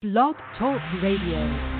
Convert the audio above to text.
Blog Talk Radio.